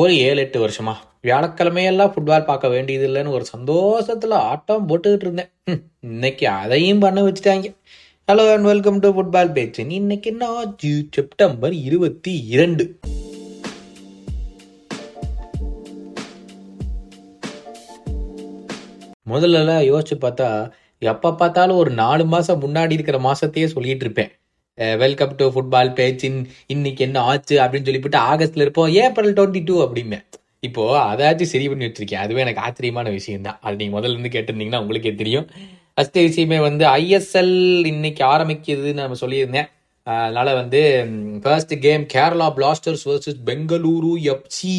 ஒரு ஏழு எட்டு வருஷமா. வியாழக்கிழமையெல்லாம் ஃபுட்பால் பார்க்க வேண்டியது இல்லைன்னு ஒரு சந்தோஷத்தில் ஆட்டம் போட்டுக்கிட்டு இருந்தேன். இன்னைக்கு அதையும் பண்ண வச்சுட்டாங்க. Hello and welcome to football பேச்சு. இன்னைக்கு என்ன? செப்டம்பர் இருபத்தி இரண்டு. முதல்ல யோசிச்சு பார்த்தா எப்போ பார்த்தாலும் ஒரு நாலு மாதம் முன்னாடி இருக்கிற மாதத்தையே சொல்லிட்டு இருப்பேன். வெல்கம் டு ஃபுட்பால் பேச்சின் இன்னைக்கு என்ன ஆச்சு அப்படின்னு சொல்லிவிட்டு ஆகஸ்ட்ல இருப்போம். ஏப்ரல் டுவெண்ட்டி டூ அப்படின்னு? இப்போ அதாச்சும் சரி பண்ணி வச்சிருக்கேன். அதுவே எனக்கு ஆச்சரியமான விஷயம் தான் அது நீங்க முதல்ல இருந்து கேட்டிருந்தீங்கன்னா உங்களுக்கே தெரியும். ஃபர்ஸ்ட் விஷயமே வந்து ஐஎஸ்எல் இன்னைக்கு ஆரம்பிக்குதுன்னு நம்ம சொல்லியிருந்தேன். அதனால வந்து first game Kerala Blasters versus Bengaluru FC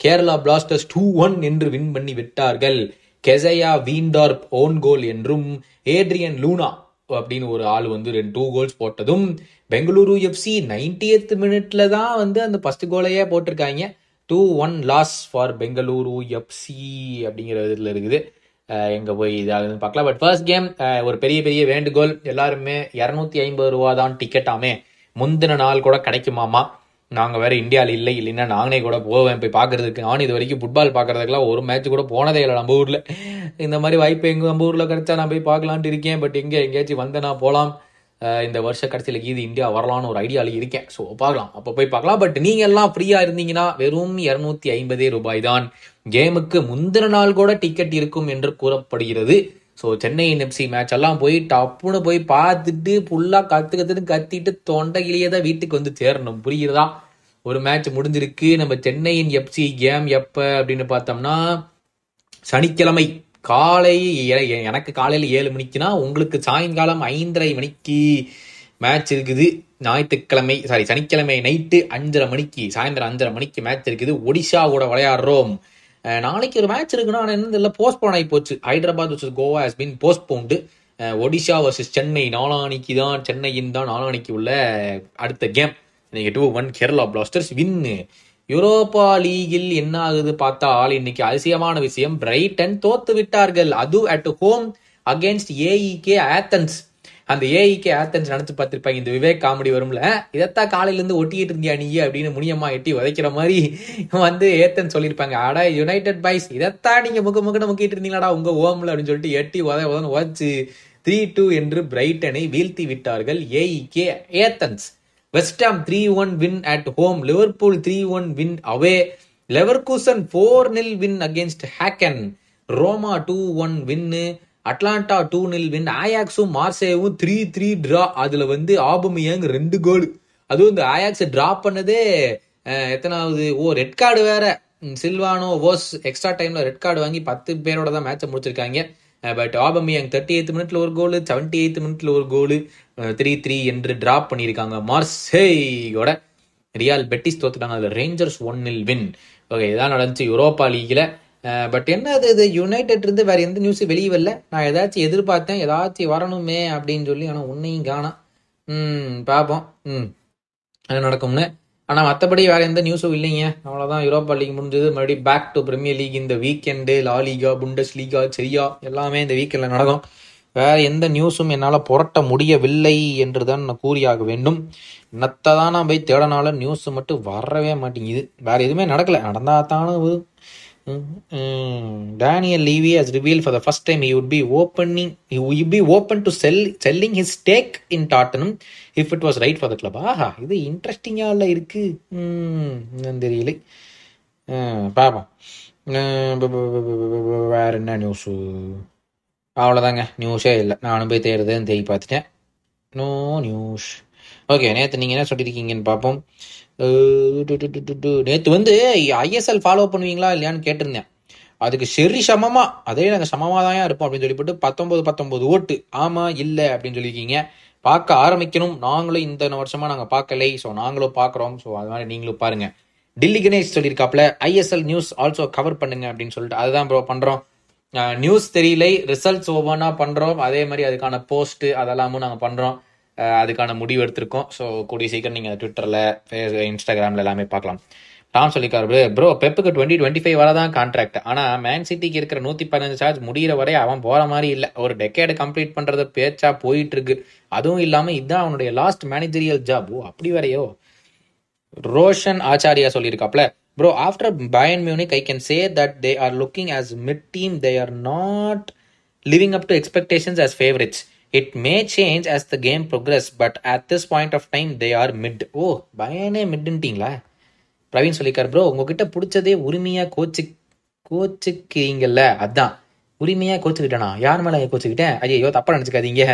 Kerala Blasters two one என்று வின் பண்ணி விட்டார்கள். கெசையா வீண்டார்ப் ஓன் கோல் என்றும் ஏட்ரியன் லூனா அப்படின்னு ஒரு ஆள் வந்து ரெண்டு டூ கோல்ஸ் போட்டதும் பெங்களூரு எஃப்சி நைன்டியத் மினிட்ல தான் வந்து அந்த ஃபர்ஸ்ட் கோலையே போட்டிருக்காங்க. Two one loss for Bengaluru FC அப்படிங்கிற இதில் இருக்குது. எங்கே போய் இதாகுதுன்னு பார்க்கலாம். பட் ஃபர்ஸ்ட் கேம் ஒரு பெரிய பெரிய வேண்டுகோள். எல்லாருமே இரநூத்தி ஐம்பது ரூபா தான் டிக்கெட்டாமே முந்தின நாள் கூட கிடைக்குமாமா? நாங்கள் வேறு இந்தியாவில் இல்லை இல்லைன்னா நானே கூட போவேன் போய் பார்க்குறதுக்கு. நான் இது வரைக்கும் ஃபுட்பால் பார்க்கறதுக்குலாம் ஒரு மேட்ச் கூட போனதே இல்லை நம்ம ஊரில். இந்த மாதிரி வாய்ப்பு எங்கள் நம்ம ஊரில் கிடச்சா நான் போய் பார்க்கலான்ட்டு இருக்கேன். பட் எங்கே எங்கேயாச்சும் வந்தேன்னா போகலாம் இந்த வருஷ கடைசியில் கீது இந்தியா வரலான்னு ஒரு ஐடியாவில் இருக்கேன். ஸோ பார்க்கலாம். அப்போ போய் பார்க்கலாம். பட் நீங்கள் எல்லாம் ஃப்ரீயாக இருந்தீங்கன்னா வெறும் இரநூத்தி ஐம்பதே ரூபாய் தான். கேமுக்கு முந்தின நாள் கூட டிக்கெட் இருக்கும் என்று கூறப்படுகிறது. ஸோ சென்னை எஃப்சி மேட்ச் எல்லாம் போய் டப்புன்னு போய் பார்த்துட்டு ஃபுல்லாக கற்று கற்றுன்னு கத்திட்டு தொண்டையிலேயே தான் வீட்டுக்கு வந்து சேரணும். புரியுறதா ஒரு மேட்ச் முடிஞ்சிருக்கு. நம்ம சென்னையின் எஃப்சி கேம் எப்போ அப்படின்னு பார்த்தோம்னா சனிக்கிழமை காலை எ- எனக்கு காலையில் ஏழு மணிக்குனா உங்களுக்கு சாயங்காலம் ஐந்தரை மணிக்கு மேட்ச் இருக்குது. ஞாயிற்றுக்கிழமை சாரி சனிக்கிழமை நைட்டு அஞ்சரை மணிக்கு சாயந்தரம் அஞ்சரை மணிக்கு மேட்ச் இருக்குது. ஒடிஷாவோட விளையாடுறோம். நாளைக்கு ஒரு மேட்ச் இருக்குன்னா ஆனால் என்ன இல்லை போஸ்ட்போன் ஆகி போச்சு. Hyderabad versus Goa has been postponed Odisha versus Chennai. நாளானிக்கு தான் சென்னையின் தான் நாளானிக்கு உள்ள அடுத்த கேம் இன்னைக்கு two one Kerala Blasters win Europa லீகில் என்ன ஆகுது பார்த்தால் இன்னைக்கு அதிசயமான விஷயம். பிரைட்டன் தோத்து விட்டார்கள் அது at home against AEK Athens அந்த ஏஐக்கு ஆத்தன்ஸ் நடத்து பார்த்துருப்பாங்க. இந்த விவேக் காமெடி வரும்ல இதைத்தான் காலையிலேருந்து ஒட்டிக்கிட்டு இருந்தியா நீ அப்படின்னு முனியம்மா எட்டி உதைக்கிற மாதிரி வந்து ஏத்தன் சொல்லியிருப்பாங்க. ஆடா யுனைடெட் பாய்ஸ் இதைத்தான் நீங்கள் முக முகன்னு முக்கிட்டு இருந்தீங்களாடா உங்கள் ஓமில் அப்படின்னு சொல்லிட்டு எட்டி உதை உதன்னு உதச்சு த்ரீ டூ என்று பிரைட்டனை வீழ்த்தி விட்டார்கள் AEK Athens West Ham three one win at home Liverpool three one win away Leverkusen four nil win against Hacken Roma two one win Atalanta two nil win ஆயாக்ஸும் மார்சேவும் த்ரீ த்ரீ ட்ரா அதுல வந்து ஆபமியங் ரெண்டு கோல் அதுவும் இந்த Ajax draw பண்ணதே எத்தனாவது? ஓ red card வேற. சில்வானோ ஓஸ் எக்ஸ்ட்ரா டைம்ல ரெட் கார்டு வாங்கி பத்து பேரோட தான் மேட்சை முடிச்சிருக்காங்க. பட் ஆபமியங் தேர்ட்டி எய்த் மினிட்ல ஒரு கோல் செவன்டி எய்த் மினிட்ல ஒரு கோல் த்ரீ த்ரீ என்று ட்ராப் பண்ணியிருக்காங்க மார்சேயோட ரியால் பெட்டிஸ் தோத்துட்டாங்க. அதுல Rangers one nil win okay இதான் நடந்துச்சு யூரோப்பா லீக்ல பட் என்ன அது இது? யுனைடெட் இருந்து வேற எந்த நியூஸும் வெளியே வரல. நான் ஏதாச்சும் எதிர்பார்த்தேன். ஏதாச்சும் வரணுமே அப்படின்னு சொல்லி ஆனால் உன்னையும் காணோம். ம் பார்ப்போம் ம் அது நடக்கும்னு. ஆனால் மற்றபடி வேற எந்த நியூஸும் இல்லைங்க. அவ்வளோதான் யூரோப்பா லீக் முடிஞ்சது. மறுபடியும் பேக் டு பிரீமியர் லீக் இந்த வீக்கெண்டு லாலிகா புண்டஸ் லீகா சரியா எல்லாமே இந்த வீக்கெண்டில் நடக்கும். வேற எந்த நியூஸும் என்னால் புரட்ட முடியவில்லை என்று தான் நான் கூறியாக வேண்டும். என்னத்தை தான் நான் போய் தேடனாலும் நியூஸ் மட்டும் வரவே மாட்டேங்குது. வேற எதுவுமே நடக்கல. நடந்தால் தானே Daniel Levy has revealed for the first time he would be opening he would be open to sell selling his stake in Tottenham if it was right for the club. ஆஹா இது இன்ட்ரெஸ்டிங்காக இருக்கு ம், என்னன்னு தெரியல ம், பார்ப்போம் ம், ப- ப- ப- ப- ப- ப- வேற என்ன நியூஸு அவ்வளோதாங்க நியூஸே இல்லை நானும் போய் தேடுறதுன்னு தேடி பார்த்துட்டேன் நோ நியூஸ் ஓகே நேற்று நீங்கள் என்ன சொல்லியிருக்கீங்கன்னு பார்ப்போம் நேற்று வந்து ஐஎஸ்எல் ஃபாலோ பண்ணுவீங்களா இல்லையான்னு கேட்டிருந்தேன். அதுக்கு சரி சமமா அதே நாங்கள் சமமாக தான் இருப்போம் அப்படின்னு சொல்லிவிட்டு பத்தொன்பது பத்தொன்பது ஓட்டு. ஆமாம் இல்லை அப்படின்னு சொல்லியிருக்கீங்க பார்க்க ஆரம்பிக்கணும். நாங்களும் இந்த வருஷமா நாங்கள் பார்க்கலை. ஸோ நாங்களும் பார்க்குறோம். ஸோ அது மாதிரி நீங்களும் பாருங்க. டில்லி கணேஷ் சொல்லியிருக்காப்ல ஐஎஸ்எல் நியூஸ் ஆல்சோ கவர் பண்ணுங்க அப்படின்னு சொல்லிட்டு. அதுதான் ப்ரோ பண்ணுறோம் நியூஸ் தெரியல. ரிசல்ட்ஸ் ஒவ்வொன்றா பண்ணுறோம் அதே மாதிரி அதுக்கான போஸ்ட்டு அதெல்லாமும் நாங்கள் பண்ணுறோம் அதுக்கான முடிவு எடுத்திருக்கோம். ஸோ கூடிய சீக்கிரம் நீங்கள் ட்விட்டரில் இன்ஸ்டாகிராமில் எல்லாமே பார்க்கலாம். டாம் சொல்லிக்காரு ப்ரோ பெப்புக்கு டுவெண்ட்டி டுவெண்ட்டி ஃபைவ் வரதான் கான்ட்ராக்ட் ஆனால் மேன் சிட்டிக்கு இருக்கிற நூற்றி பதினஞ்சு சார்ஜ் முடிகிற வரை அவன் போகிற மாதிரி இல்லை. ஒரு டெக்கேடு கம்ப்ளீட் பண்ணுறது பேச்சா போயிட்டு இருக்கு அதுவும் இல்லாமல் இதுதான் அவனுடைய லாஸ்ட் மேனேஜரியல் ஜாப் ஓ அப்படி வரையோ Roshan Acharya சொல்லியிருக்காப்ல bro after Bayern Munich I can say that they are looking as mid team they are not living up to expectations as favourites it may change as the game progress but at this point of time they are mid ஓ பயனே மிட்ன்ட்டீங்களா Praveen சொல்லிக்கார் bro உங்ககிட்ட பிடிச்சதே உரிமையாக coach கோச்சுக்கிறீங்கல்ல? அதான். உரிமையாக கோச்சுக்கிட்டேனா? யார் மேலே கோச்சுக்கிட்டேன்? ஐயோ தப்பாக நினச்சிக்காதீங்க.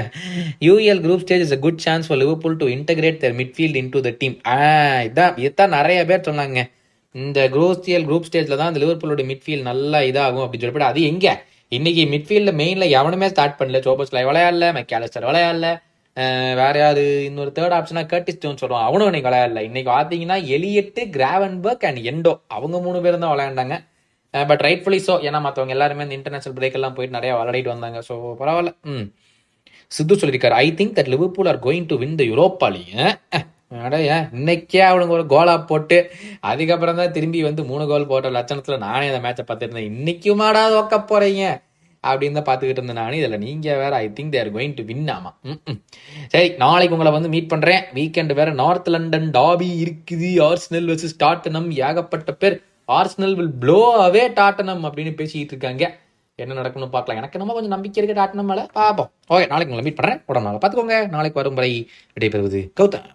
UEL group stage is a good chance for Liverpool to integrate their midfield into the team இதான் இதான் நிறைய பேர் சொன்னாங்க. இந்த குரோஸ்டியல் குரூப் ஸ்டேஜில் தான் இந்த லிவர்பூலோட மிட்ஃபீல்ட் நல்லா இதாகும் அப்படின்னு சொல்லப்பட்டு அது எங்கே? இன்னைக்கு மிட்ஃபீல்ட்ல மெயின்ல எவனுமே ஸ்டார்ட் பண்ணல. சோபஸ்ல விளையாடல மெக்காலிஸ்டர் விளையாடல வேற யாரு? இன்னொரு தேர்ட் ஆப்ஷனா கர்டிஸ் ஜோன் சொல்றோம். அவனும் இன்னைக்கு விளையாடல. இன்னைக்கு பாத்தீங்கன்னா எலியட்டு கிராவன்பர்க் அண்ட் எண்டோ அவங்க மூணு பேரும் தான் விளையாண்டாங்க. பட் ரைட்ஃபுல்லி ஸோ ஏன்னா மற்றவங்க எல்லாருமே இந்த இன்டர்நேஷனல் பிரேக் எல்லாம் போயிட்டு நிறைய விளையாடிட்டு வந்தாங்க. ஸோ பரவாயில்ல. ம். சித்து சொல்லியிருக்காரு I think that Liverpool are going to win the Europa league அடைய இன்னைக்கே அவனுங்க ஒரு கோலா போட்டு அதுக்கப்புறம் தான் திரும்பி வந்து மூணு கோல் போட்ட லட்சணத்துல நானே அந்த மேட்சை பார்த்துருந்தேன் இன்னைக்குமாடா ஒக்க போறீங்க? அப்படின்னு தான் பார்த்துக்கிட்டு இருந்தேன் நான். இதில் நீங்க வேற I think they're going to win ஆமா. ம், சரி நாளைக்கு உங்களை வந்து மீட் பண்றேன். வீக்கெண்ட் வேற நார்த் லண்டன் டாபி இருக்குது. ஆர்ஸ்னல் வர்சஸ் டாட்டனம் ஏகப்பட்ட பேர் Arsenal will blow away Tottenham அப்படின்னு பேசிக்கிட்டு இருக்காங்க. என்ன நடக்கும்னு பார்க்கலாம். எனக்கு நம்ம கொஞ்சம் நம்பிக்கை இருக்கு டாட்டனம் மேல. பார்ப்போம். ஓகே நாளைக்கு உங்களை மீட் பண்றேன். உடனே பார்த்துக்கோங்க. நாளைக்கு வரும் வரை விடைபெறுவது கௌதம்.